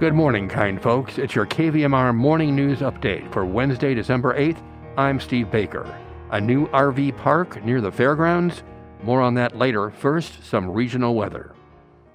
Good morning, kind folks. It's your KVMR morning news update for Wednesday, December 8th. I'm Steve Baker. A new RV park near the fairgrounds? More on that later. First, some regional weather.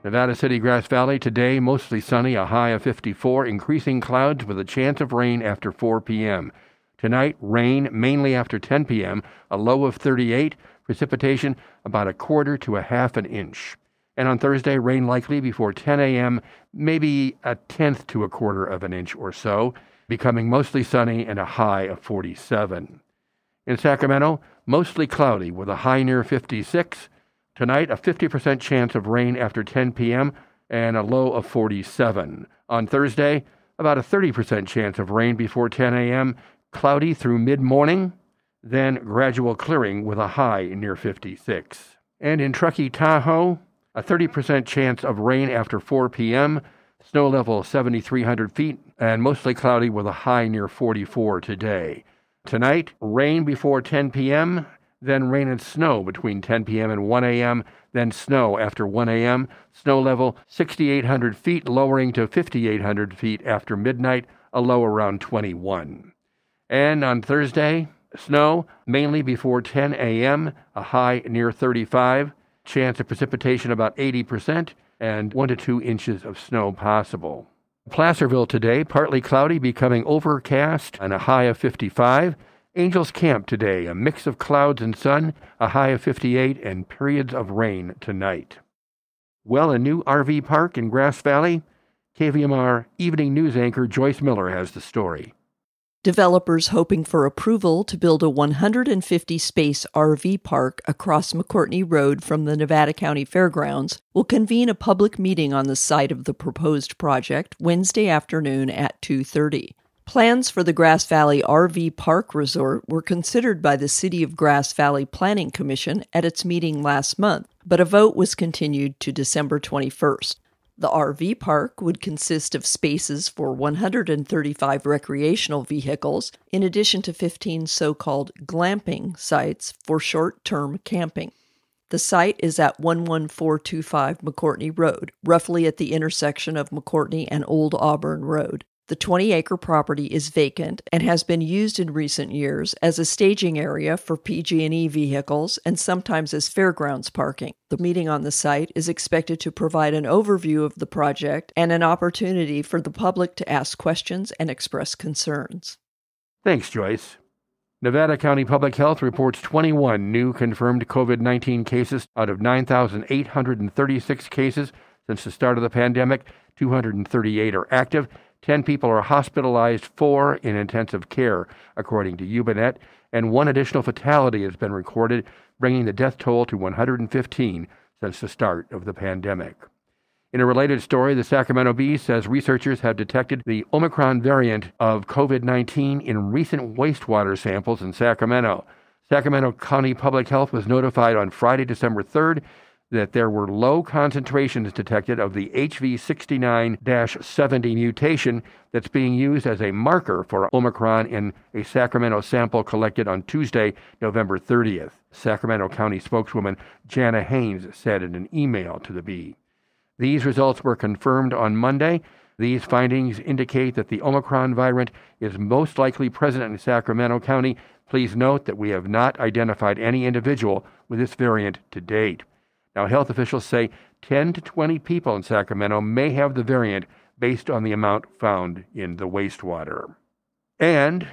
Nevada City, Grass Valley, today mostly sunny, a high of 54, increasing clouds with a chance of rain after 4 p.m. Tonight, rain mainly after 10 p.m., a low of 38, precipitation about a quarter to a half an inch. And on Thursday, rain likely before 10 a.m., maybe a tenth to a quarter of an inch or so, becoming mostly sunny and a high of 47. In Sacramento, mostly cloudy with a high near 56. Tonight, a 50% chance of rain after 10 p.m. and a low of 47. On Thursday, about a 30% chance of rain before 10 a.m., cloudy through mid morning, then gradual clearing with a high near 56. And in Truckee, Tahoe, a 30% chance of rain after 4 p.m., snow level 7,300 feet, and mostly cloudy with a high near 44 today. Tonight, rain before 10 p.m., then rain and snow between 10 p.m. and 1 a.m., then snow after 1 a.m., snow level 6,800 feet, lowering to 5,800 feet after midnight, a low around 21. And on Thursday, snow mainly before 10 a.m., a high near 35 chance of precipitation about 80%, and 1 to 2 inches of snow possible. Placerville today, partly cloudy, becoming overcast, and a high of 55. Angels Camp today, a mix of clouds and sun, a high of 58, and periods of rain tonight. Well, a new RV park in Grass Valley? KVMR evening news anchor Joyce Miller has the story. Developers hoping for approval to build a 150 space RV park across McCourtney Road from the Nevada County Fairgrounds will convene a public meeting on the site of the proposed project Wednesday afternoon at 2:30. Plans for the Grass Valley RV Park Resort were considered by the City of Grass Valley Planning Commission at its meeting last month, but a vote was continued to December 21st. The RV park would consist of spaces for 135 recreational vehicles, in addition to 15 so called glamping sites for short term camping. The site is at 11425 McCourtney Road, roughly at the intersection of McCourtney and Old Auburn Road. The 20 acre property is vacant and has been used in recent years as a staging area for PG&E vehicles and sometimes as fairgrounds parking. The meeting on the site is expected to provide an overview of the project and an opportunity for the public to ask questions and express concerns. Thanks, Joyce. Nevada County Public Health reports 21 new confirmed COVID 19 cases out of 9,836 cases since the start of the pandemic. 238 are active 10 people are hospitalized, four in intensive care, according to YubaNet, and one additional fatality has been recorded, bringing the death toll to 115 since the start of the pandemic. In a related story, the Sacramento Bee says researchers have detected the Omicron variant of COVID 19 in recent wastewater samples in Sacramento. Sacramento County Public Health was notified on Friday, December 3rd, that there were low concentrations detected of the HV69 70 mutation that's being used as a marker for Omicron in a Sacramento sample collected on Tuesday, November 30th. Sacramento County spokeswoman Jana Haynes said in an email to the Bee. These results were confirmed on Monday. These findings indicate that the Omicron variant is most likely present in Sacramento County. Please note that we have not identified any individual with this variant to date. Now, health officials say 10 to 20 people in Sacramento may have the variant based on the amount found in the wastewater. And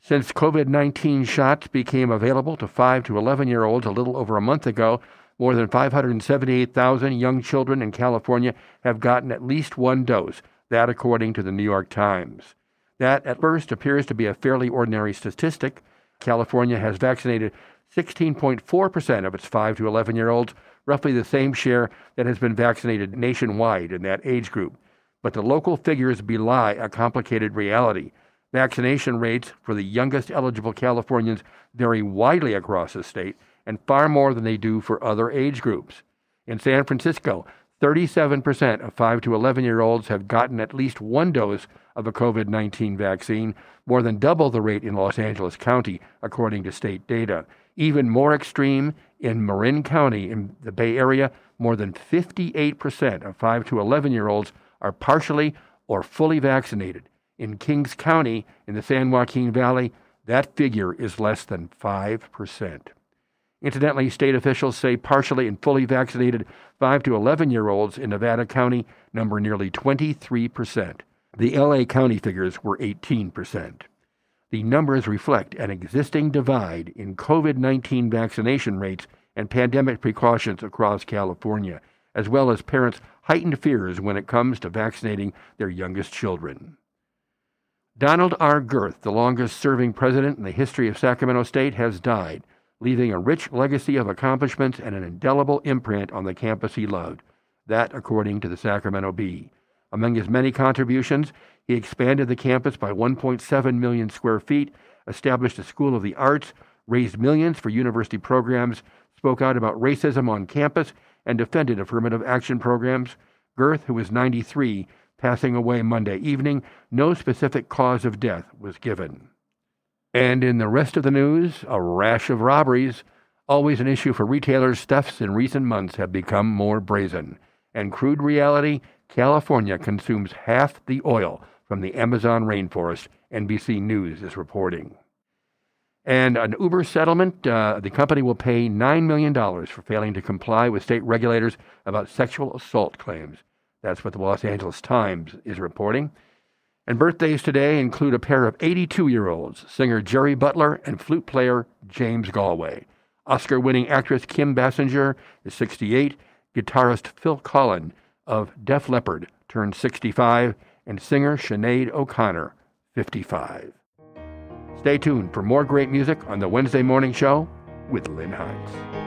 since COVID 19 shots became available to 5 to 11 year olds a little over a month ago, more than 578,000 young children in California have gotten at least one dose, that according to the New York Times. That at first appears to be a fairly ordinary statistic. California has vaccinated 16.4% of its 5 to 11 year olds, roughly the same share that has been vaccinated nationwide in that age group. But the local figures belie a complicated reality. Vaccination rates for the youngest eligible Californians vary widely across the state and far more than they do for other age groups. In San Francisco, 37% of 5 to 11 year olds have gotten at least one dose of a COVID 19 vaccine, more than double the rate in Los Angeles County, according to state data. Even more extreme, in Marin County in the Bay Area, more than 58% of 5 to 11 year olds are partially or fully vaccinated. In Kings County, in the San Joaquin Valley, that figure is less than 5%. Incidentally, state officials say partially and fully vaccinated 5 to 11 year olds in Nevada County number nearly 23%. The LA County figures were 18%. The numbers reflect an existing divide in COVID 19 vaccination rates and pandemic precautions across California, as well as parents' heightened fears when it comes to vaccinating their youngest children. Donald R. Gerth, the longest serving president in the history of Sacramento State, has died, leaving a rich legacy of accomplishments and an indelible imprint on the campus he loved. That, according to the Sacramento Bee. Among his many contributions, he expanded the campus by 1.7 million square feet, established a School of the Arts, raised millions for university programs, spoke out about racism on campus, and defended affirmative action programs. Gerth, who was 93, passing away Monday evening, no specific cause of death was given. And in the rest of the news, a rash of robberies, always an issue for retailers, thefts in recent months have become more brazen. And crude reality California consumes half the oil from the Amazon rainforest, NBC News is reporting. And an Uber settlement, uh, the company will pay $9 million for failing to comply with state regulators about sexual assault claims. That's what the Los Angeles Times is reporting. And birthdays today include a pair of 82 year olds, singer Jerry Butler and flute player James Galway. Oscar winning actress Kim Basinger is 68, guitarist Phil Collen of Def Leppard turned 65, and singer Sinead O'Connor, 55. Stay tuned for more great music on the Wednesday Morning Show with Lynn Hines.